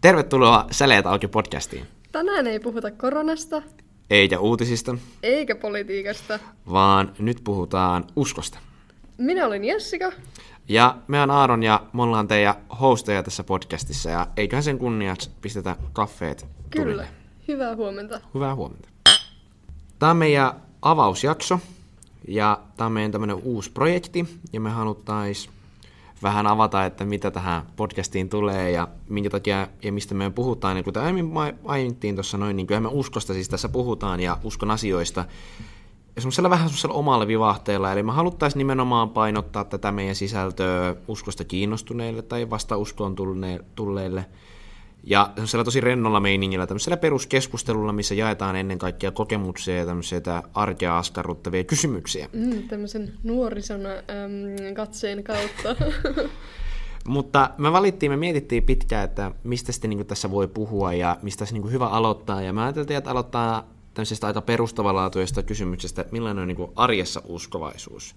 Tervetuloa Säleet auki podcastiin. Tänään ei puhuta koronasta, Eikä uutisista, eikä politiikasta. vaan nyt puhutaan uskosta. Minä olin Jessica. Ja me on Aaron ja me ollaan teidän hosteja tässä podcastissa ja eiköhän sen kunniaksi pistetä kaffeet Kyllä. tulille. Hyvää huomenta. Hyvää huomenta. Tämä on meidän avausjakso ja tämä on meidän tämmöinen uusi projekti ja me haluttais vähän avata, että mitä tähän podcastiin tulee ja minkä takia ja mistä me puhutaan. Ja kuten aiemmin ma- mainittiin tuossa noin, niin kyllä me uskosta siis tässä puhutaan ja uskon asioista semmoisella vähän semmoisella omalla vivahteella. Eli me haluttaisiin nimenomaan painottaa tätä meidän sisältöä uskosta kiinnostuneille tai vasta uskoon tulleille. Ja semmoisella tosi rennolla meiningillä, tämmöisellä peruskeskustelulla, missä jaetaan ennen kaikkea kokemuksia ja tämmöisiä arkea askarruttavia kysymyksiä. Mm, tämmöisen nuorison äm, katseen kautta. Mutta me valittiin, me mietittiin pitkään, että mistä sitten niin tässä voi puhua ja mistä se niin hyvä aloittaa. Ja mä ajattelin, että aloittaa tämmöisestä aika perustavanlaatuisesta kysymyksestä, että millainen on niin arjessa uskovaisuus.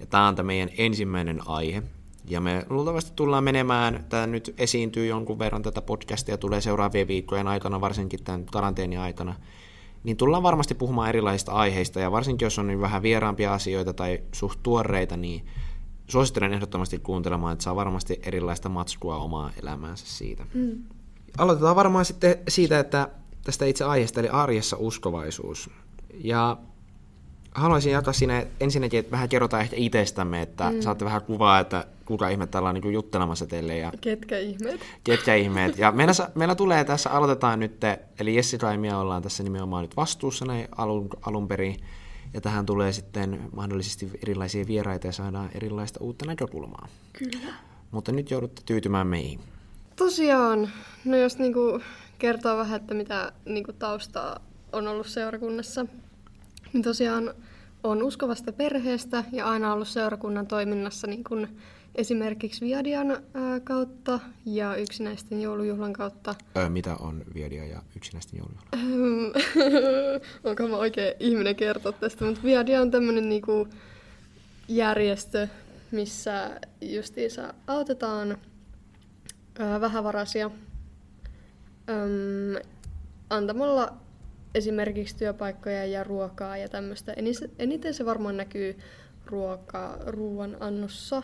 Ja tämä on tämä meidän ensimmäinen aihe. Ja me luultavasti tullaan menemään, tämä nyt esiintyy jonkun verran tätä podcastia, tulee seuraavien viikkojen aikana, varsinkin tämän karanteenin aikana, niin tullaan varmasti puhumaan erilaisista aiheista, ja varsinkin jos on niin vähän vieraampia asioita tai suht tuoreita, niin suosittelen ehdottomasti kuuntelemaan, että saa varmasti erilaista matskua omaa elämäänsä siitä. Mm. Aloitetaan varmaan sitten siitä, että tästä itse aiheesta, eli arjessa uskovaisuus. Ja haluaisin jakaa siinä ensinnäkin, että vähän kerrotaan ehkä itsestämme, että mm. saatte vähän kuvaa, että kuka ihme täällä on niin juttelemassa teille ja Ketkä ihmeet? ketkä ihmeet. Ja meillä, meillä tulee tässä, aloitetaan nyt, eli Jessica ja minä ollaan tässä nimenomaan nyt vastuussa näin alun, alun perin. Ja tähän tulee sitten mahdollisesti erilaisia vieraita ja saadaan erilaista uutta näkökulmaa. Kyllä. Mutta nyt joudutte tyytymään meihin. Tosiaan, no jos niinku kertoo vähän, että mitä niinku taustaa on ollut seurakunnassa, tosiaan on uskovasta perheestä ja aina ollut seurakunnan toiminnassa niin kun esimerkiksi Viadian kautta ja yksinäisten joulujuhlan kautta. Öö, mitä on Viedia ja yksinäisten joulujuhla? Onko mä oikein ihminen kertoa tästä, mutta Viadia on tämmöinen niinku järjestö, missä justiinsa autetaan vähävaraisia äm, antamalla esimerkiksi työpaikkoja ja ruokaa ja tämmöistä. Enis- Eniten se varmaan näkyy ruoka, ruoan annossa.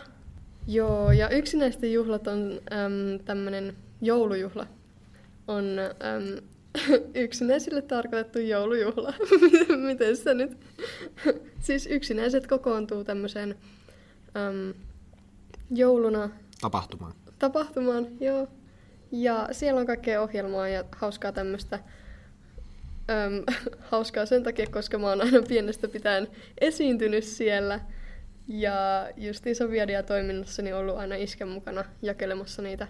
Joo, ja yksinäisten juhlat on äm, tämmöinen joulujuhla. On äm, yksinäisille tarkoitettu joulujuhla. Miten se nyt? siis yksinäiset kokoontuu tämmöiseen äm, jouluna Tapahtumaan. tapahtumaan, joo. Ja siellä on kaikkea ohjelmaa ja hauskaa tämmöistä. Öm, hauskaa sen takia, koska mä oon aina pienestä pitäen esiintynyt siellä. Ja justiinsa Viadia toiminnassani ollut aina isken mukana jakelemassa niitä,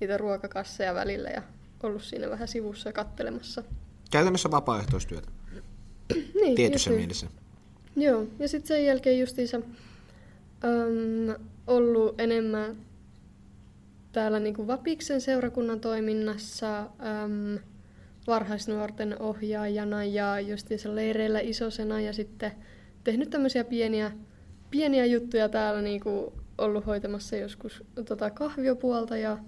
niitä ruokakasseja välillä ja ollut siinä vähän sivussa ja kattelemassa. Käytännössä vapaaehtoistyötä, Niin, tietyssä just niin. mielessä. Joo, ja sitten sen jälkeen justiinsa äm, ollut enemmän täällä niinku Vapiksen seurakunnan toiminnassa äm, varhaisnuorten ohjaajana ja justiinsa leireillä isosena ja sitten tehnyt tämmöisiä pieniä, pieniä juttuja täällä niinku ollut hoitamassa joskus tota kahviopuolta ja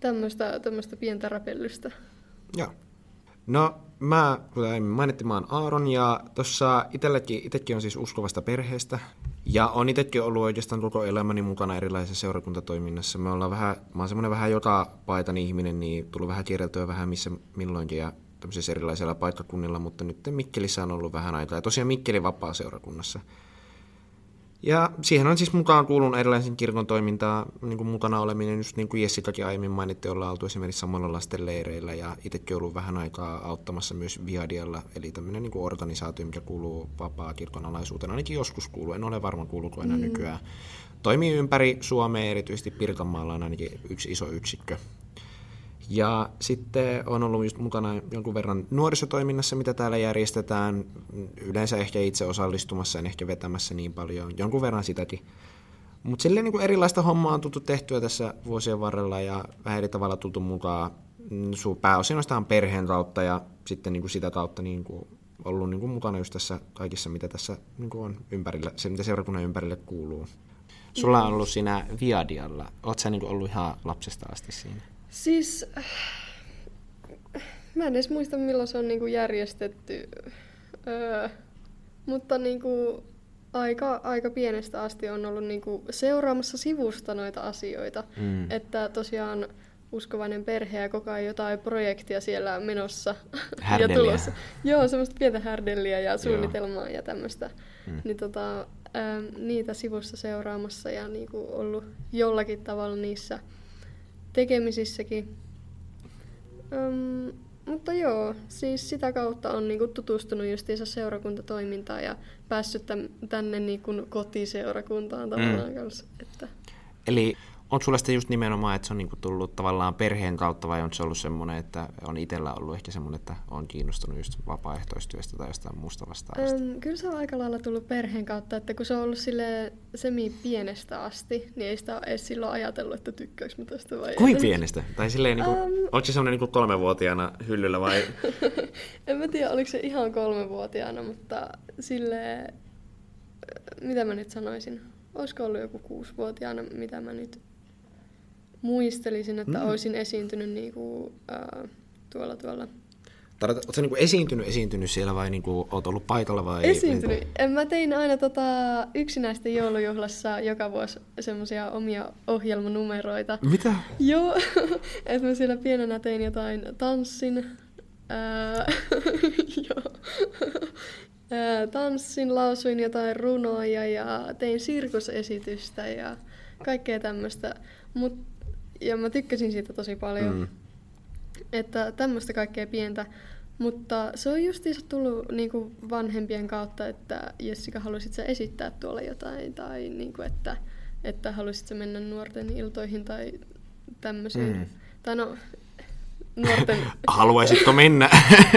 tämmöistä tämmöistä pientä räpellystä. Joo. No, mä, kuten mainittiin, mä oon Aaron ja tuossa itsekin on siis uskovasta perheestä. Ja on itsekin ollut oikeastaan koko elämäni mukana erilaisessa seurakuntatoiminnassa. Me ollaan vähän, mä oon semmoinen vähän joka paitan ihminen, niin tullut vähän kierreltyä vähän missä milloinkin ja tämmöisissä erilaisilla paikkakunnilla, mutta nyt Mikkelissä on ollut vähän aikaa. Ja tosiaan Mikkeli vapaa-seurakunnassa. Ja siihen on siis mukaan kuulunut erilaisen kirkon toimintaa, niin kuin mukana oleminen, just niin kuin Jessikakin aiemmin mainitti, ollaan oltu esimerkiksi samalla lasten leireillä ja itsekin ollut vähän aikaa auttamassa myös Viadialla, eli tämmöinen niin kuin organisaatio, mikä kuuluu vapaa kirkon alaisuuteen, ainakin joskus kuuluu, en ole varma kuuluuko enää mm. nykyään. Toimii ympäri Suomea, erityisesti Pirkanmaalla on ainakin yksi iso yksikkö. Ja sitten on ollut just mukana jonkun verran nuorisotoiminnassa, mitä täällä järjestetään. Yleensä ehkä itse osallistumassa, en ehkä vetämässä niin paljon. Jonkun verran sitäkin. Mutta silleen niin erilaista hommaa on tultu tehtyä tässä vuosien varrella ja vähän eri tavalla tultu mukaan. Pääosin on perheen kautta ja sitten niin kuin sitä kautta niin kuin ollut niin kuin mukana just tässä kaikissa, mitä tässä niin kuin on ympärillä, se mitä seurakunnan ympärille kuuluu. Sulla on ollut siinä Viadialla. Oletko sä niin kuin ollut ihan lapsesta asti siinä? Siis äh, Mä en edes muista, milloin se on niinku järjestetty. Öö, mutta niinku aika, aika pienestä asti on ollut niinku seuraamassa sivusta noita asioita. Mm. Että tosiaan uskovainen perhe ja koko ajan jotain projektia siellä menossa ja tulossa. Joo, semmoista pientä härdelliä ja suunnitelmaa ja tämmöistä. Mm. Niin tota, ähm, niitä sivussa seuraamassa ja niinku ollut jollakin tavalla niissä tekemisissäkin. Ähm, mutta joo, siis sitä kautta on niinku tutustunut justiinsa seurakuntatoimintaan ja päässyt tänne niinku kotiseurakuntaan tavallaan mm. kanssa. Että, Eli onko sulla sitten just nimenomaan, että se on niinku tullut tavallaan perheen kautta vai on se ollut semmoinen, että on itsellä ollut ehkä semmoinen, että on kiinnostunut just vapaaehtoistyöstä tai jostain muusta vastaavasta? Öm, kyllä se on aika lailla tullut perheen kautta, että kun se on ollut sille semi pienestä asti, niin ei sitä ole edes silloin ajatellut, että tykkääkö mä tästä vai Kuin en. pienestä? Tai silleen, niinku, Ähm. onko se semmoinen niinku kolmevuotiaana hyllyllä vai? en mä tiedä, oliko se ihan kolmevuotiaana, mutta sille mitä mä nyt sanoisin, olisiko ollut joku kuusivuotiaana, mitä mä nyt muistelisin, että Mm. olisin esiintynyt niinku, äh, tuolla tuolla. Oletko sä niinku esiintynyt, esiintynyt siellä vai niinku, oot ollut paikalla vai? Esiintynyt. En mä tein aina tota yksinäisten joulujuhlassa joka vuosi semmoisia omia ohjelmanumeroita. Mitä? Joo, että mä siellä pienenä tein jotain tanssin. Ää, joo. Ää, tanssin, lausuin jotain runoja ja tein sirkusesitystä ja kaikkea tämmöistä. Mut, ja mä tykkäsin siitä tosi paljon. Mm. Että tämmöistä kaikkea pientä. Mutta se on justiinsa tullut niinku vanhempien kautta, että Jessica, haluaisit sä esittää tuolla jotain, tai niinku, että, että haluaisit sä mennä nuorten iltoihin tai tämmöisiin. Mm. Tai no, nuorten... Haluaisitko mennä?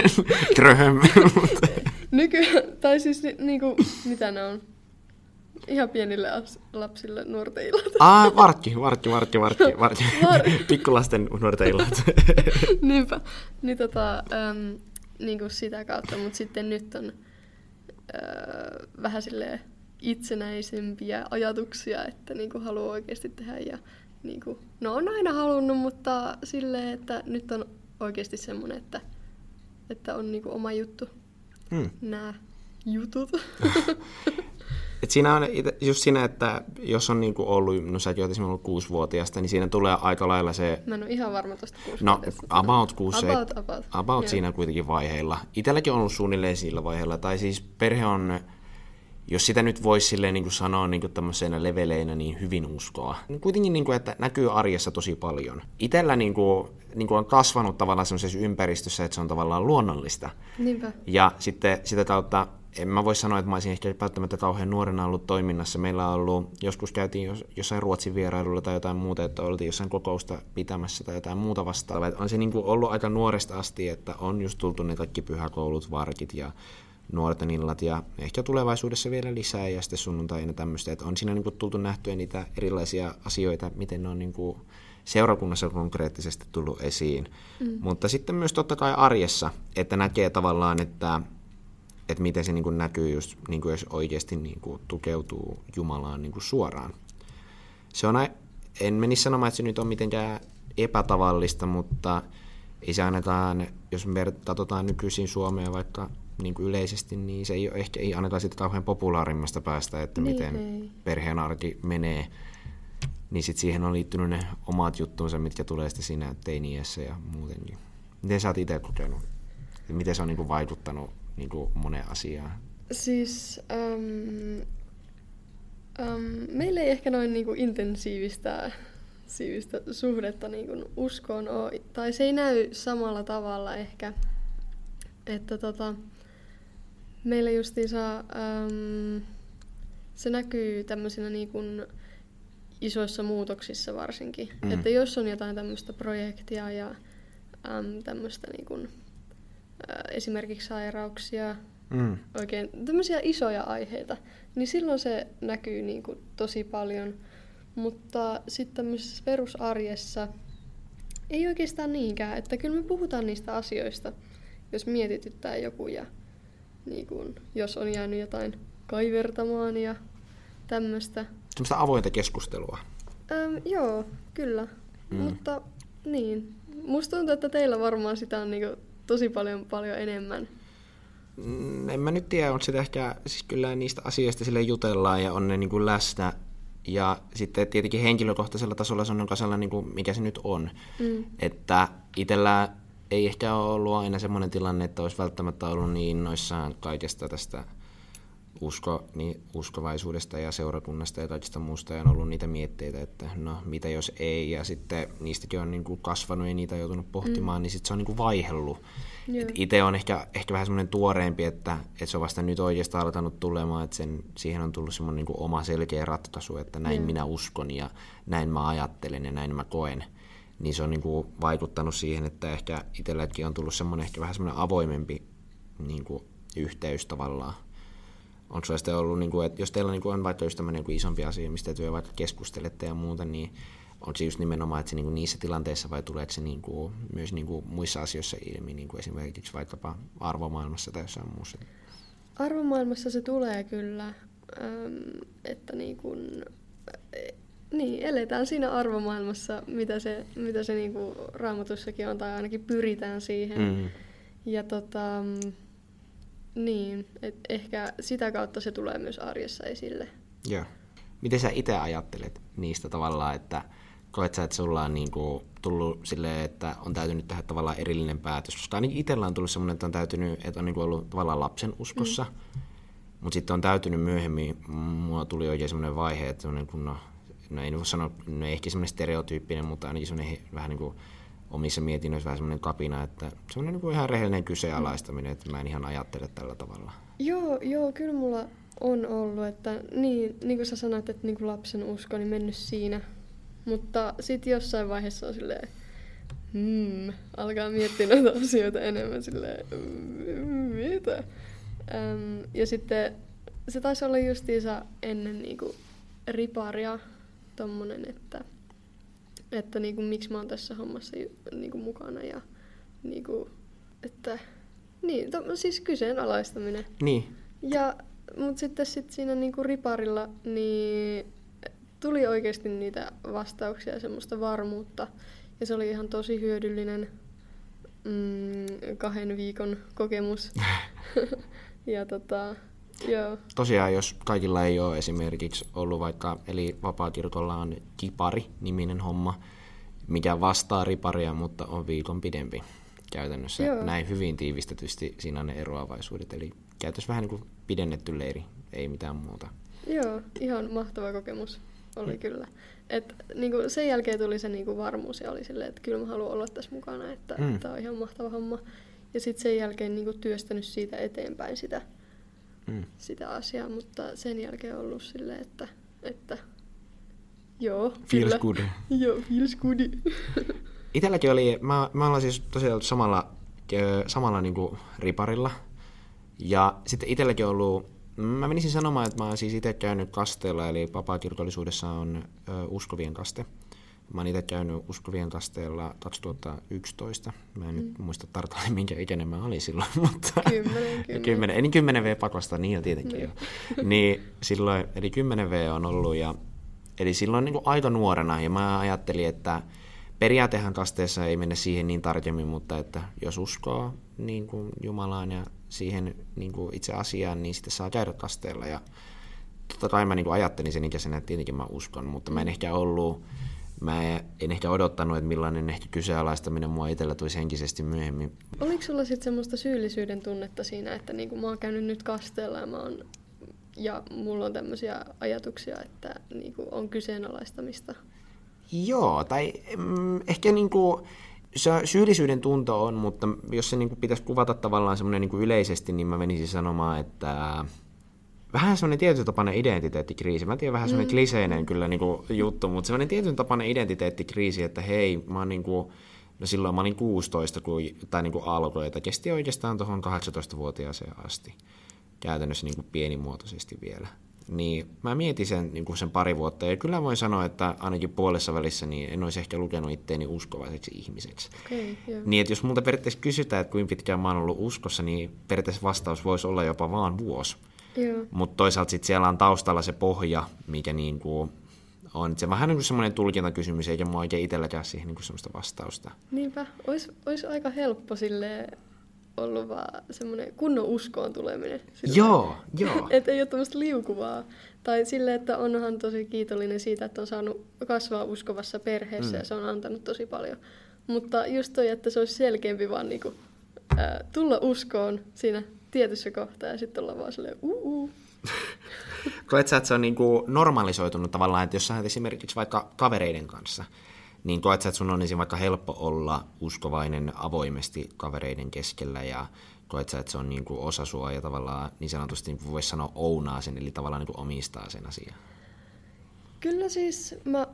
Gröhöm. Nyky... Tai siis ni- niinku, mitä ne on? Ihan pienille lapsille nuorten illat. Ah, varkki, varkki, varkki, varkki, varkki. Var- Pikkulasten nuorten illat. Niinpä. Niin tota, äm, niinku sitä kautta, mutta sitten nyt on äh, vähän silleen itsenäisempiä ajatuksia, että niinku haluaa oikeasti tehdä ja niinku, no on aina halunnut, mutta silleen, että nyt on oikeasti semmoinen, että, että on niinku oma juttu, Hmm. nämä jutut. Et siinä on ite, just siinä, että jos on niinku ollut, no säkin oot esimerkiksi ollut kuusivuotiaasta, niin siinä tulee aika lailla se, Mä en ole ihan varma kuusi no about kuusi, About, about. about Joo. siinä kuitenkin vaiheilla. Itelläkin on ollut suunnilleen sillä vaiheella, tai siis perhe on, jos sitä nyt voisi silleen niin kuin sanoa niin kuin tämmöisenä leveleinä, niin hyvin uskoa. Kuitenkin, niin kuin, että näkyy arjessa tosi paljon. Itellä niin kuin, niin kuin on kasvanut tavallaan semmoisessa ympäristössä, että se on tavallaan luonnollista. Niinpä. Ja sitten sitä kautta, en mä voi sanoa, että mä olisin ehkä välttämättä kauhean nuorena ollut toiminnassa. Meillä on ollut, joskus käytiin jos, jossain Ruotsin vierailulla tai jotain muuta, että oltiin jossain kokousta pitämässä tai jotain muuta vastaavaa. On se niin kuin ollut aika nuoresta asti, että on just tultu ne kaikki pyhäkoulut, varkit ja nuorten illat ja ehkä tulevaisuudessa vielä lisää ja sitten sunnuntaina tämmöistä, että on siinä niin kuin tultu nähtyä niitä erilaisia asioita, miten ne on niin kuin seurakunnassa konkreettisesti tullut esiin. Mm. Mutta sitten myös totta kai arjessa, että näkee tavallaan, että, että miten se niin kuin näkyy just, niin kuin jos oikeasti niin kuin tukeutuu Jumalaan niin kuin suoraan. Se on, en menisi sanomaan, että se nyt on mitenkään epätavallista, mutta ei se ainakaan, jos me katsotaan nykyisin Suomea vaikka niin kuin yleisesti, niin se ei ole ehkä ei ainakaan sitten kauhean populaarimmasta päästä, että Niin miten ei. perheen arki menee. Niin sitten siihen on liittynyt ne omat juttunsa, mitkä tulee sitten siinä teiniässä ja muutenkin. Miten sä oot itse kokenut? Miten se on niin kuin vaikuttanut niin kuin moneen asiaan? Siis äm, äm, meillä ei ehkä noin niinku intensiivistä siivistäsuhdetta niinku uskoon ole, tai se ei näy samalla tavalla ehkä. Että tota, meillä justiinsa äm, se näkyy tämmöisenä niinku isoissa muutoksissa varsinkin. Mm. Että jos on jotain tämmöistä projektia ja äm, tämmöistä niinku, ä, esimerkiksi sairauksia, Mm. oikein tämmöisiä isoja aiheita, niin silloin se näkyy niin kuin tosi paljon. Mutta sitten tämmöisessä perusarjessa ei oikeastaan niinkään, että kyllä me puhutaan niistä asioista, jos mietityttää joku ja niin kuin, jos on jäänyt jotain kaivertamaan ja tämmöistä. Semmoista avointa keskustelua. Ähm, joo, kyllä. Mm. Mutta niin, musta tuntuu, että teillä varmaan sitä on niinku tosi paljon, paljon enemmän. Mm, en mä nyt tiedä, on sitä ehkä, siis kyllä niistä asioista sille jutellaan ja on ne niin kuin läsnä. Ja sitten tietenkin henkilökohtaisella tasolla se on sellainen, niin kuin mikä se nyt on. Mm. Että itsellä ei ehkä ole ollut aina semmoinen tilanne, että olisi välttämättä ollut niin noissaan kaikesta tästä usko, niin uskovaisuudesta ja seurakunnasta ja kaikista muusta ja on ollut niitä mietteitä, että no mitä jos ei ja sitten niistäkin on niin kuin kasvanut ja niitä on joutunut pohtimaan, mm. niin sitten se on niin kuin vaihellut. Itse on ehkä, ehkä vähän semmoinen tuoreempi, että, että se on vasta nyt oikeastaan alkanut tulemaan, että sen, siihen on tullut semmoinen niin oma selkeä ratkaisu, että näin mm. minä uskon ja näin mä ajattelen ja näin mä koen. Niin se on niin kuin vaikuttanut siihen, että ehkä itselläkin on tullut semmoinen ehkä vähän semmoinen avoimempi niin kuin yhteys tavallaan onko se sitten ollut, niin kuin, että jos teillä niin kuin on vaikka just tämmöinen niin isompi asia, mistä työ vaikka keskustelette ja muuta, niin on se just nimenomaan, että se niin kuin niissä tilanteissa vai tuleeko se niin kuin, myös niin kuin muissa asioissa ilmi, niin kuin esimerkiksi vaikkapa arvomaailmassa tai jossain muussa? Arvomaailmassa se tulee kyllä, että niin kuin, niin, eletään siinä arvomaailmassa, mitä se, mitä se niin kuin raamatussakin on, tai ainakin pyritään siihen. Mm-hmm. Ja tota, niin, et ehkä sitä kautta se tulee myös arjessa esille. Joo. Miten sä itse ajattelet niistä tavallaan, että koet sä, että sulla on niin kuin tullut silleen, että on täytynyt tehdä tavallaan erillinen päätös? Koska ainakin itsellä on tullut semmoinen, että on täytynyt, että on niin kuin ollut tavallaan lapsen uskossa, mm. mutta sitten on täytynyt myöhemmin, mulla tuli oikein semmoinen vaihe, että semmoinen kun no, no ei voi sanoa, no ehkä semmoinen stereotyyppinen, mutta ainakin semmoinen vähän niin kuin omissa mietinnöissä vähän semmoinen kapina, että se on niin kuin ihan rehellinen kyseenalaistaminen, että mä en ihan ajattele tällä tavalla. Joo, joo, kyllä mulla on ollut, että niin, niin kuin sä sanoit, että niin kuin lapsen usko niin mennyt siinä. Mutta sitten jossain vaiheessa on silleen, hmm, alkaa miettiä näitä asioita enemmän silleen, mitä? Ähm, ja sitten se taisi olla justiinsa ennen niinku riparia tommonen, että että niinku, miksi mä oon tässä hommassa niinku, mukana ja niinku, että niin, to, siis kyseenalaistaminen. Niin. Ja, mutta sitten sit siinä niinku riparilla niin tuli oikeasti niitä vastauksia ja semmoista varmuutta. Ja se oli ihan tosi hyödyllinen mm, kahden viikon kokemus. ja tota, Joo. Tosiaan, jos kaikilla ei ole esimerkiksi ollut vaikka, eli vapaakirkolla on Kipari-niminen homma, mikä vastaa riparia, mutta on viikon pidempi käytännössä. Joo. Näin hyvin tiivistetysti siinä on ne eroavaisuudet, eli käytössä vähän niin kuin pidennetty leiri, ei mitään muuta. Joo, ihan mahtava kokemus oli mm. kyllä. Et, niin kuin sen jälkeen tuli se niin kuin varmuus ja oli silleen, että kyllä mä haluan olla tässä mukana, että mm. tämä on ihan mahtava homma. Ja sitten sen jälkeen niin kuin työstänyt siitä eteenpäin sitä mm. sitä asiaa, mutta sen jälkeen on ollut silleen, että, että joo, Feels kyllä. good. joo, feels good. Itelläkin oli, mä, mä ollaan siis tosiaan samalla, samalla niin kuin riparilla. Ja sitten itselläkin on ollut, mä menisin sanomaan, että mä oon siis itse käynyt kasteella, eli vapaa-kirkollisuudessa on ö, uskovien kaste. Mä oon itse käynyt uskovien kasteella 2011. Mä en mm. nyt muista tarkalleen, minkä ikäinen mä olin silloin, mutta... Kymmenen, kymmenen. Eli 10 V-pakosta, niin jo tietenkin jo. Niin. silloin, eli 10 V on ollut, ja, eli silloin niin kuin aika nuorena, ja mä ajattelin, että periaatehan kasteessa ei mene siihen niin tarkemmin, mutta että jos uskoo niin kuin Jumalaan ja siihen niin kuin itse asiaan, niin sitten saa käydä kasteella, ja totta kai mä niin kuin ajattelin sen ikäisenä, että tietenkin mä uskon, mutta mä en ehkä ollut mä en ehkä odottanut, että millainen ehkä kyseenalaistaminen mua itsellä tulisi henkisesti myöhemmin. Oliko sulla sitten semmoista syyllisyyden tunnetta siinä, että niinku mä oon käynyt nyt kasteella ja, mä oon, ja mulla on tämmöisiä ajatuksia, että niinku on kyseenalaistamista? Joo, tai mm, ehkä niinku, se syyllisyyden tunto on, mutta jos se niinku pitäisi kuvata tavallaan semmoinen niinku yleisesti, niin mä menisin sanomaan, että vähän semmoinen tietyn tapainen identiteettikriisi. Mä tiedän vähän semmoinen mm. kliseinen kyllä niin kuin, juttu, mutta semmoinen tietyn tapainen identiteettikriisi, että hei, mä oon niin kuin, no silloin mä olin 16, kun, tai niin kuin alkoi, että kesti oikeastaan tuohon 18-vuotiaaseen asti. Käytännössä niin kuin pienimuotoisesti vielä. Niin mä mietin sen, niin kuin sen pari vuotta, ja kyllä voin sanoa, että ainakin puolessa välissä niin en olisi ehkä lukenut itteeni uskovaiseksi ihmiseksi. Okay, niin, että jos multa periaatteessa kysytään, että kuinka pitkään mä oon ollut uskossa, niin periaatteessa vastaus voisi olla jopa vaan vuosi. Mutta toisaalta sit siellä on taustalla se pohja, mikä niinku on. Se vähän niin kuin semmoinen tulkintakysymys, eikä mua oikein itselläkään siihen niin semmoista vastausta. Niinpä, olisi, olisi aika helppo sille ollut vaan semmoinen kunnon uskoon tuleminen. Sillä Joo, joo. Että ei ole tämmöistä liukuvaa. Tai sille, että onhan tosi kiitollinen siitä, että on saanut kasvaa uskovassa perheessä mm. ja se on antanut tosi paljon. Mutta just toi, että se olisi selkeämpi vaan niinku, ää, tulla uskoon siinä tietyssä kohtaa ja sitten olla vaan silleen uu. Koet sä, että se on niinku normalisoitunut tavallaan, että jos sä esimerkiksi vaikka kavereiden kanssa, niin koet sä, että sun on ensin vaikka helppo olla uskovainen avoimesti kavereiden keskellä ja koet sä, että se on niinku osa sua ja tavallaan niin sanotusti niin voisi sanoa ounaa sen, eli tavallaan niinku omistaa sen asian. Kyllä siis mä,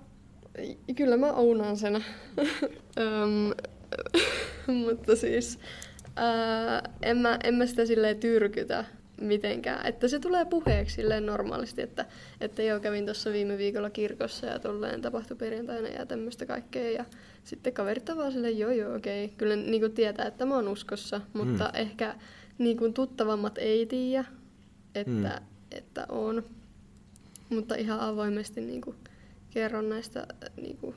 kyllä mä ounaan sen. Mutta siis ää, en, mä, en mä sitä silleen tyrkytä mitenkään. Että se tulee puheeksi silleen normaalisti, että, että joo, kävin tuossa viime viikolla kirkossa ja tolleen tapahtui perjantaina ja tämmöistä kaikkea. Ja sitten kaverit on vaan silleen, joo joo, okei. Kyllä niin kuin tietää, että mä oon uskossa, mutta mm. ehkä niin kuin tuttavammat ei tiedä, että, mm. että on. Mutta ihan avoimesti niin kuin kerron näistä niin kuin,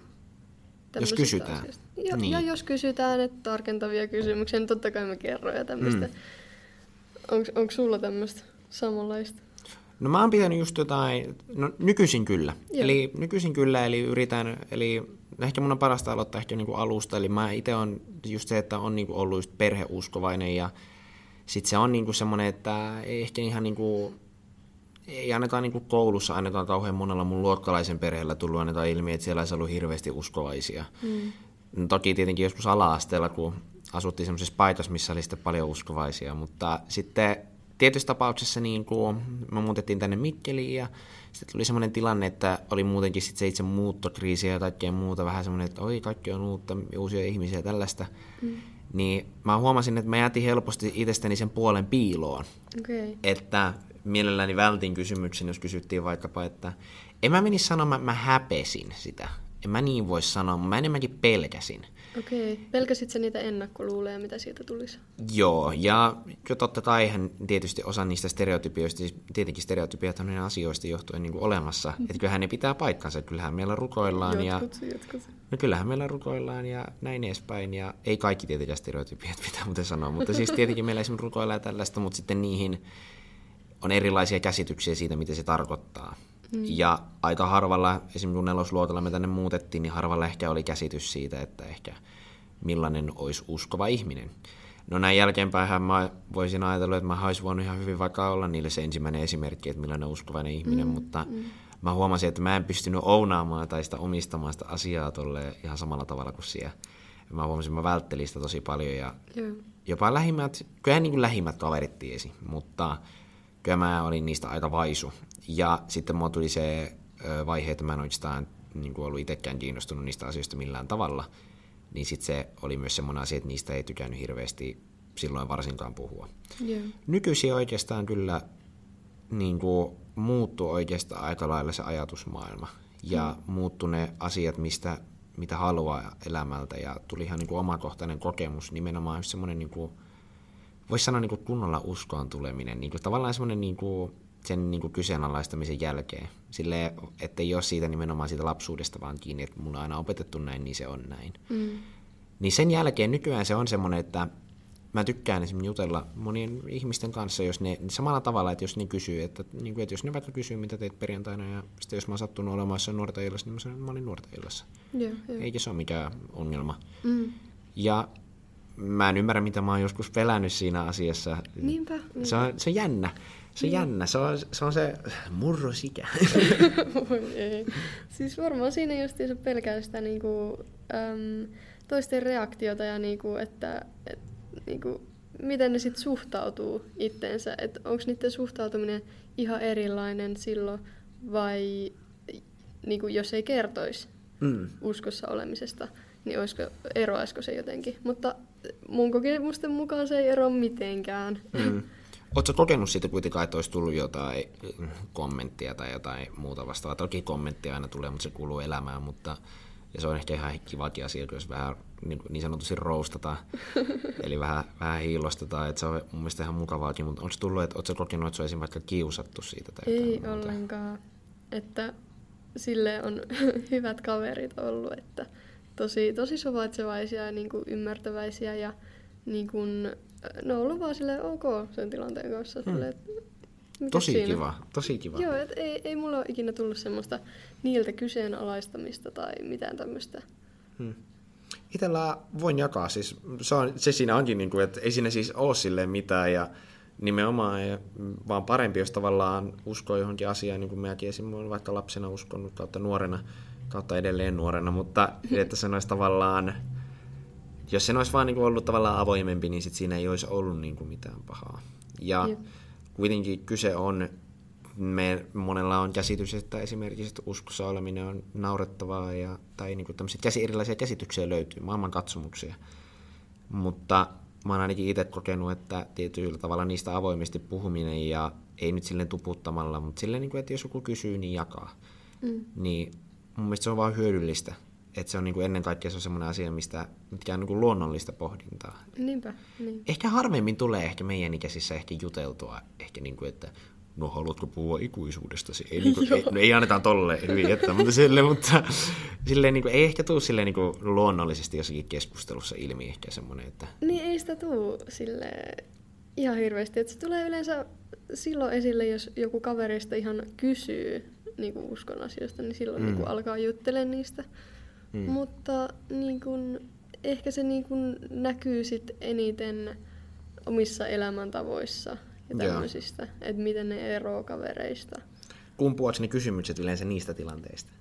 jos kysytään. Ja, niin. ja jos kysytään, että tarkentavia kysymyksiä, niin totta kai mä kerron ja tämmöistä. Mm. Onko sulla tämmöistä samanlaista? No mä oon pitänyt just jotain, no nykyisin kyllä. Joo. Eli nykyisin kyllä, eli yritän, eli ehkä mun on parasta aloittaa ehkä niinku alusta, eli mä itse on just se, että on niinku ollut just perheuskovainen ja sitten se on niinku semmoinen, että ei ehkä ihan niinku, ei ainakaan niinku koulussa ainakaan kauhean monella mun luokkalaisen perheellä tullut ainakaan ilmi, että siellä olisi ollut hirveästi uskovaisia. Mm. No, toki tietenkin joskus ala-asteella, kun asuttiin semmoisessa paikassa, missä oli sitten paljon uskovaisia, mutta sitten tietyissä tapauksessa niin kuin, me muutettiin tänne Mikkeliin ja sitten tuli semmoinen tilanne, että oli muutenkin sitten se itse muuttokriisi ja kaikkea muuta, vähän semmoinen, että oi kaikki on uutta, uusia ihmisiä ja tällaista. Mm. Niin mä huomasin, että mä jätin helposti itsestäni sen puolen piiloon. Okay. Että mielelläni vältin kysymyksen, jos kysyttiin vaikkapa, että en mä menisi sanomaan, että mä häpesin sitä. En mä niin voi sanoa, mä enemmänkin pelkäsin. Okei. Okay. Pelkäsit sä niitä ennakkoluuleja, mitä siitä tulisi? Joo, ja jo totta kai tietysti osa niistä stereotypioista, siis tietenkin stereotypiat on asioista johtuen niin kuin olemassa, mm. että kyllähän ne pitää paikkansa, kyllähän meillä rukoillaan jotkut, ja... Jotkut. No kyllähän meillä rukoillaan ja näin edespäin, ja ei kaikki tietenkään stereotypiat pitää muuten sanoa, mutta siis tietenkin meillä esimerkiksi rukoillaan tällaista, mutta sitten niihin on erilaisia käsityksiä siitä, mitä se tarkoittaa. Mm. Ja aika harvalla, esimerkiksi kun nelosluokalla me tänne muutettiin, niin harvalla ehkä oli käsitys siitä, että ehkä millainen olisi uskova ihminen. No näin jälkeenpäin mä voisin ajatella, että mä olisin voinut ihan hyvin vaikka olla niille se ensimmäinen esimerkki, että millainen uskovainen ihminen, mm, mutta mm. mä huomasin, että mä en pystynyt ounaamaan tai sitä omistamaan sitä asiaa tolle ihan samalla tavalla kuin siellä. Mä huomasin, että mä välttelin sitä tosi paljon ja yeah. jopa lähimmät, kyllä niin kuin lähimmät kaverit tiesi, mutta kyllä mä olin niistä aika vaisu. Ja sitten mulla tuli se vaihe, että mä en oikeastaan niin kuin ollut itsekään kiinnostunut niistä asioista millään tavalla. Niin sitten se oli myös semmoinen asia, että niistä ei tykännyt hirveästi silloin varsinkaan puhua. Yeah. Nykyisin oikeastaan kyllä niin kuin, muuttui oikeastaan aika lailla se ajatusmaailma. Ja mm. muuttui ne asiat, mistä, mitä haluaa elämältä. Ja tuli ihan niin kuin omakohtainen kokemus, nimenomaan semmoinen, niin kuin, voisi sanoa niin kuin kunnolla uskoon tuleminen. Niin kuin, tavallaan semmoinen niin kuin, sen niin kuin kyseenalaistamisen jälkeen. Sille, että ei ole siitä nimenomaan siitä lapsuudesta vaan kiinni, että mun on aina opetettu näin, niin se on näin. Mm. Niin sen jälkeen nykyään se on semmoinen, että mä tykkään esimerkiksi jutella monien ihmisten kanssa, jos ne, samalla tavalla, että jos ne kysyy, että, niin kuin, että jos ne vaikka kysyy, mitä teit perjantaina, ja sitten jos mä oon sattunut olemaan jossain nuorten illassa, niin mä sanon, että mä olin nuorten illassa. Yeah, yeah. Eikä se ole mikään ongelma. Mm. Ja mä en ymmärrä, mitä mä oon joskus pelännyt siinä asiassa. Niinpä. niinpä. Se, on, se on jännä. Se on niin. jännä, se on se, on se murrosikä. ei. Siis varmaan siinä just se pelkää sitä niinku, äm, toisten reaktiota ja niinku, että et, niinku, miten ne sitten suhtautuu itteensä. Että onko niiden suhtautuminen ihan erilainen silloin vai niinku, jos ei kertoisi mm. uskossa olemisesta, niin olisiko, eroaisiko se jotenkin. Mutta mun kokemusten mukaan se ei eroa mitenkään. Mm. Oletko kokenut siitä kuitenkaan, että olisi tullut jotain kommenttia tai jotain muuta vastaavaa? Toki kommenttia aina tulee, mutta se kuuluu elämään, mutta ja se on ehkä ihan kivakin asia, jos vähän niin, niin sanotusti roustataan, eli vähän, vähän hiilostetaan, että se on mun mielestä ihan mukavaakin, mutta onko tullut, että oletko kokenut, että se on vaikka kiusattu siitä? Tai Ei ollenkaan, että sille on hyvät kaverit ollut, että tosi, tosi suvaitsevaisia ja niin kuin ymmärtäväisiä ja niin kuin, ne on ollut vaan silleen ok sen tilanteen kanssa. Hmm. Silleen, Tosi siinä? kiva, tosi kiva. Joo, et ei, ei mulla ole ikinä tullut semmoista niiltä kyseenalaistamista tai mitään tämmöistä. Hmm. Itellä voin jakaa, siis se, on, se siinä onkin, niin kuin, että ei siinä siis ole silleen mitään ja nimenomaan vaan parempi, jos tavallaan uskoo johonkin asiaan, niin kuin minäkin esimerkiksi olen vaikka lapsena uskonut kautta nuorena, kautta edelleen nuorena, mutta että se olisi tavallaan, jos se olisi vaan niin kuin ollut tavallaan avoimempi, niin sit siinä ei olisi ollut niin kuin mitään pahaa. Ja Jep. kuitenkin kyse on, me, monella on käsitys, että esimerkiksi että uskossa oleminen on naurettavaa ja, tai niin kuin käsi, erilaisia käsityksiä löytyy, maailman katsomuksia. Mutta mä oon ainakin itse kokenut, että tietyllä tavalla niistä avoimesti puhuminen ja ei nyt silleen tuputtamalla, mutta silleen, niin kuin, että jos joku kysyy, niin jakaa. Mm. Niin mun mielestä se on vaan hyödyllistä. Että se on niin kuin ennen kaikkea se on semmoinen asia, mistä, mitkä on niin kuin luonnollista pohdintaa. Niinpä, niin. Ehkä harvemmin tulee ehkä meidän ikäisissä ehkä juteltua, ehkä niin kuin, että no haluatko puhua ikuisuudestasi? Ei, niin kuin, ei, no, ei annetaan tolle hyvin, että, mutta, sille, mutta silleen, niin kuin, ei ehkä tule silleen, niin kuin, luonnollisesti jossakin keskustelussa ilmi ehkä semmoinen, että Niin ei sitä tuu sille ihan hirveästi. Et se tulee yleensä silloin esille, jos joku kaverista ihan kysyy niin kuin uskon asioista, niin silloin Mm. niin kuin alkaa juttelemaan niistä. Mm. Mutta niin kuin, ehkä se niin kuin näkyy sit eniten omissa elämäntavoissa ja tämmöisistä, että miten ne eroaa kavereista. kumpuaako ne kysymykset yleensä niistä tilanteista?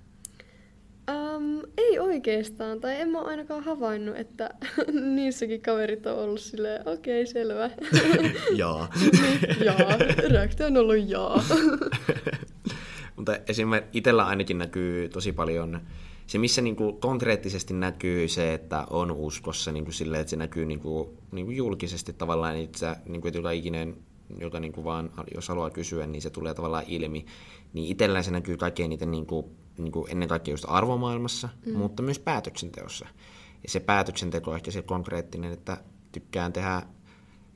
Um, ei oikeastaan, tai en mä ainakaan havainnut, että niissäkin kaverit on ollut silleen, okei, okay, selvä. Joo. jaa, reaktio on ollut jaa. Mutta esimerkiksi itsellä ainakin näkyy tosi paljon se, missä niinku konkreettisesti näkyy se, että on uskossa niinku silleen, että se näkyy niinku, niinku julkisesti tavallaan, että, sä, niinku, että joka ikinen, joka niinku vaan, jos haluaa kysyä, niin se tulee tavallaan ilmi. Niin itsellään se näkyy kaikkein eniten niinku, niinku ennen kaikkea just arvomaailmassa, mm. mutta myös päätöksenteossa. Ja se päätöksenteko on ehkä se konkreettinen, että tykkään tehdä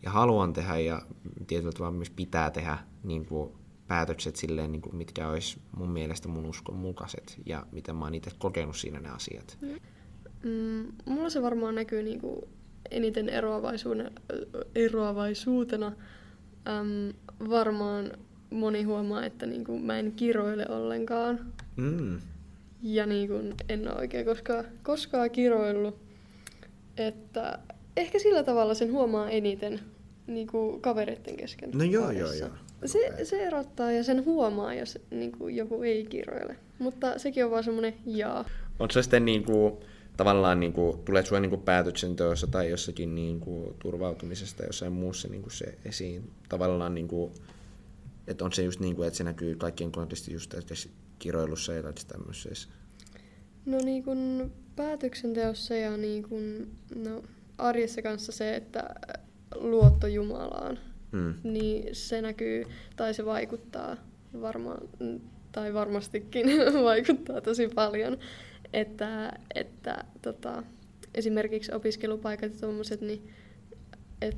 ja haluan tehdä ja tietyllä tavalla myös pitää tehdä niin kuin päätökset silleen, niin kuin mitkä olisi mun mielestä mun uskon mukaiset ja miten mä oon itse kokenut siinä ne asiat. Mm, mulla se varmaan näkyy niinku eniten eroavaisuuden, eroavaisuutena. Äm, varmaan moni huomaa, että niinku mä en kiroile ollenkaan. Mm. Ja niinku en ole oikein koskaan, koskaan kiroillut. Että ehkä sillä tavalla sen huomaa eniten niinku kavereiden kesken. No joo, joo, joo. Se, se erottaa ja sen huomaa, jos niinku joku ei kiroile. Mutta sekin on vaan semmonen jaa. On se sitten niin kuin, tavallaan niin kuin, tulee sulle niin kuin päätöksenteossa tai jossakin niin kuin, turvautumisesta jossain muussa niin kuin se esiin. Tavallaan niin kuin, että on se just niin kuin, että se näkyy kaikkien konteksti just tässä kiroilussa ja kaikissa tämmöisissä. No niin kun päätöksenteossa ja niin kun, no, arjessa kanssa se, että luotto Jumalaan, Mm. niin se näkyy tai se vaikuttaa varmaan, tai varmastikin vaikuttaa tosi paljon, että, että tota, esimerkiksi opiskelupaikat ja tuommoiset, niin et,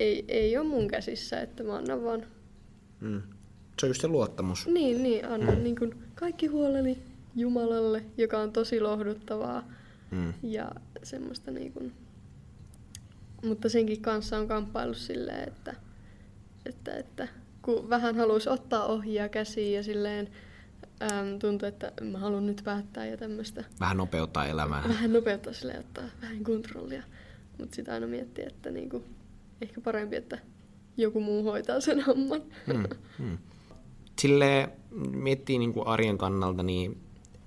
ei, ei ole mun käsissä, että mä annan vaan Mm. Se on just se luottamus. niin, niin, annan mm. niin kun kaikki huoleni Jumalalle, joka on tosi lohduttavaa Mm. ja semmoista niin kun... Mutta senkin kanssa on kamppailu silleen, että, että, että kun vähän haluaisi ottaa ohjaa käsiin ja silleen äm, tuntuu, että mä haluan nyt päättää ja tämmöistä. Vähän nopeuttaa elämää. Vähän nopeuttaa silleen, ottaa vähän kontrollia. Mutta sitä aina miettii, että niinku, ehkä parempi, että joku muu hoitaa sen homman. Mm, mm. Silleen miettii niin kuin arjen kannalta, niin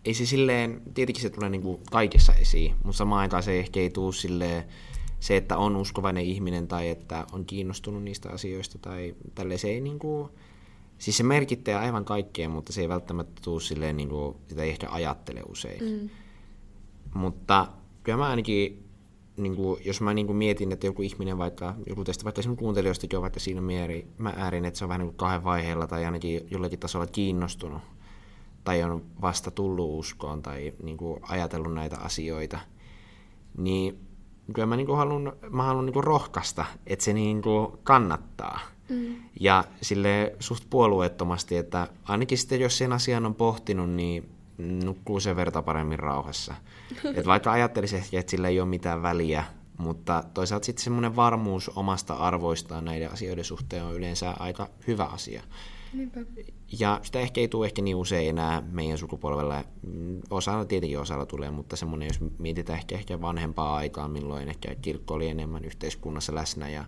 ei se silleen, tietenkin se tulee niin kuin kaikessa esiin, mutta samaan aikaan se ehkä ei tule silleen, se, että on uskovainen ihminen tai että on kiinnostunut niistä asioista tai tälleen se ei niin kuin, siis se merkittää aivan kaikkea, mutta se ei välttämättä tule silleen, niin kuin, sitä ei ehkä ajattele usein. Mm. Mutta kyllä mä ainakin, niin kuin, jos mä niin kuin mietin, että joku ihminen vaikka, joku teistä vaikka sinun kuuntelijoistakin on vaikka siinä mieri, mä äärin, että se on vähän niin kuin kahden vaiheella tai ainakin jollakin tasolla kiinnostunut tai on vasta tullut uskoon tai niin kuin ajatellut näitä asioita, niin kyllä mä, niin kuin haluan, mä haluan niin kuin rohkaista, että se niin kuin kannattaa. Mm. Ja sille suht puolueettomasti, että ainakin sitten jos sen asian on pohtinut, niin nukkuu sen verta paremmin rauhassa. Et vaikka ajattelisi ehkä, että sillä ei ole mitään väliä, Mutta toisaalta sitten semmoinen varmuus omasta arvoistaan näiden asioiden suhteen on yleensä aika hyvä asia. Niinpä. Ja sitä ehkä ei tule ehkä niin usein enää meidän sukupolvella. Mm, Osalla tietenkin osalla tulee, mutta semmoinen, jos mietitään ehkä, ehkä vanhempaa aikaa, milloin ehkä kirkko oli enemmän yhteiskunnassa läsnä ja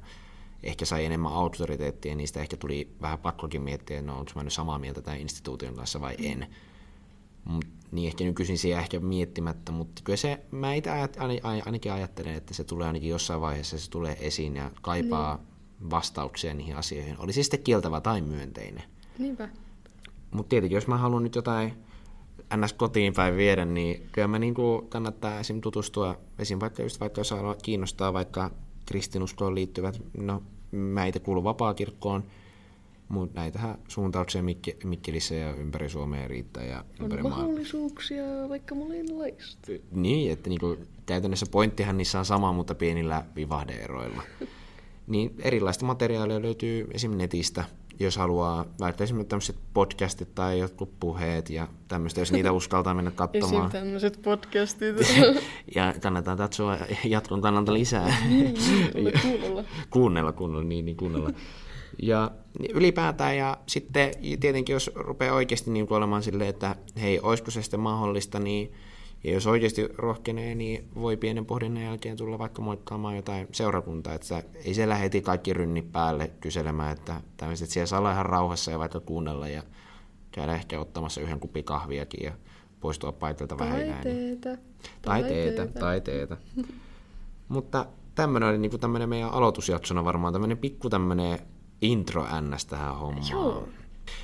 ehkä sai enemmän autoriteettia, niin sitä ehkä tuli vähän pakkokin miettiä, että no, onko mä nyt samaa mieltä tämän instituution kanssa vai en. Mut, niin ehkä nykyisin se jää ehkä miettimättä, mutta kyllä se, mä itse ainakin ajattelen, että se tulee ainakin jossain vaiheessa, se tulee esiin ja kaipaa niin. vastauksia niihin asioihin. Oli se sitten kieltävä tai myönteinen. Niinpä. Mutta tietenkin, jos mä haluan nyt jotain ns. kotiin päin viedä, niin kyllä mä niinku kannattaa esim. tutustua, esim. vaikka just vaikka jos haluaa kiinnostaa vaikka kristinuskoon liittyvät, no mä itse kuulun vapaakirkkoon, mutta näitähän suuntauksia Mikki, Mikkelissä ja ympäri Suomea riittää. Ja ympäri On mahdollisuuksia maa. vaikka monenlaista. Niin, että niinku, käytännössä pointtihan niissä on sama, mutta pienillä vivahdeeroilla. niin erilaista materiaalia löytyy esim. netistä, jos haluaa, vaikka esimerkiksi tämmöiset podcastit tai jotkut puheet ja tämmöistä, jos niitä uskaltaa mennä katsomaan. Esim. tämmöiset podcastit. ja kannattaa katsoa jatkon kannalta lisää. niin, kuunnella. kuunnella, kuunnella, niin, niin kuunnella. Ja ylipäätään, ja sitten tietenkin jos rupeaa oikeasti niin olemaan silleen, että hei, olisiko se sitten mahdollista, niin ja jos oikeasti rohkenee, niin voi pienen pohdinnan jälkeen tulla vaikka moikkaamaan jotain seurakuntaa, että ei siellä heti kaikki rynni päälle kyselemään, että tämmöiset siellä saa olla ihan rauhassa ja vaikka kuunnella ja käydä ehkä ottamassa yhden kupin kahviakin ja poistua paikalta vähän Tai teetä. Tai teetä, tai teetä. Mutta tämmöinen oli niinku tämmöinen meidän aloitusjaksona varmaan tämmöinen pikku tämmöinen intro ns tähän hommaan. Joo.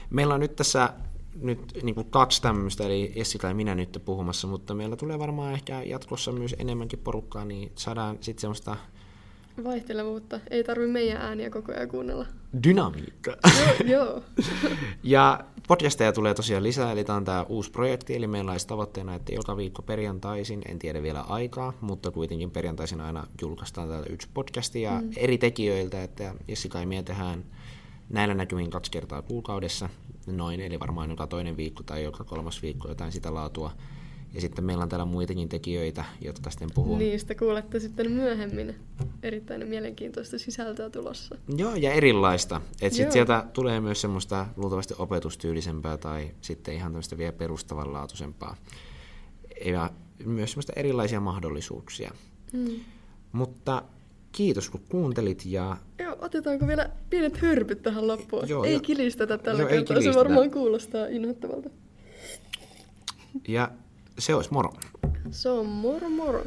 Meillä on nyt tässä nyt niin kuin kaksi tämmöistä, eli Jessica ja minä nyt puhumassa, mutta meillä tulee varmaan ehkä jatkossa myös enemmänkin porukkaa, niin saadaan sitten semmoista Vaihtelevuutta. Ei tarvi meidän ääniä koko ajan kuunnella. dynamiikkaa. joo, joo. ja podcasteja tulee tosiaan lisää, eli tämä on tämä uusi projekti, eli meillä olisi tavoitteena, että joka viikko perjantaisin, en tiedä vielä aikaa, mutta kuitenkin perjantaisin aina julkaistaan täällä yksi podcasti ja mm. eri tekijöiltä, että Jessica ja minä tehdään näillä näkymin kaksi kertaa kuukaudessa, noin, eli varmaan joka toinen viikko tai joka kolmas viikko jotain sitä laatua. Ja sitten meillä on täällä muitakin tekijöitä, jotka sitten puhuu. Niistä kuulette sitten myöhemmin. Erittäin mielenkiintoista sisältöä tulossa. Joo, ja erilaista. Että sitten sieltä tulee myös semmoista luultavasti opetustyylisempää tai sitten ihan tämmöistä vielä perustavanlaatuisempaa. Ja myös semmoista erilaisia mahdollisuuksia. Hmm. Mutta kiitos kun kuuntelit ja... Joo, otetaanko vielä pienet hörpyt tähän loppuun? Joo, ei jo. kilistetä tällä Joo, kertaa, kilistetä. se varmaan kuulostaa inhottavalta. Ja se olisi moro. Se on moro moro.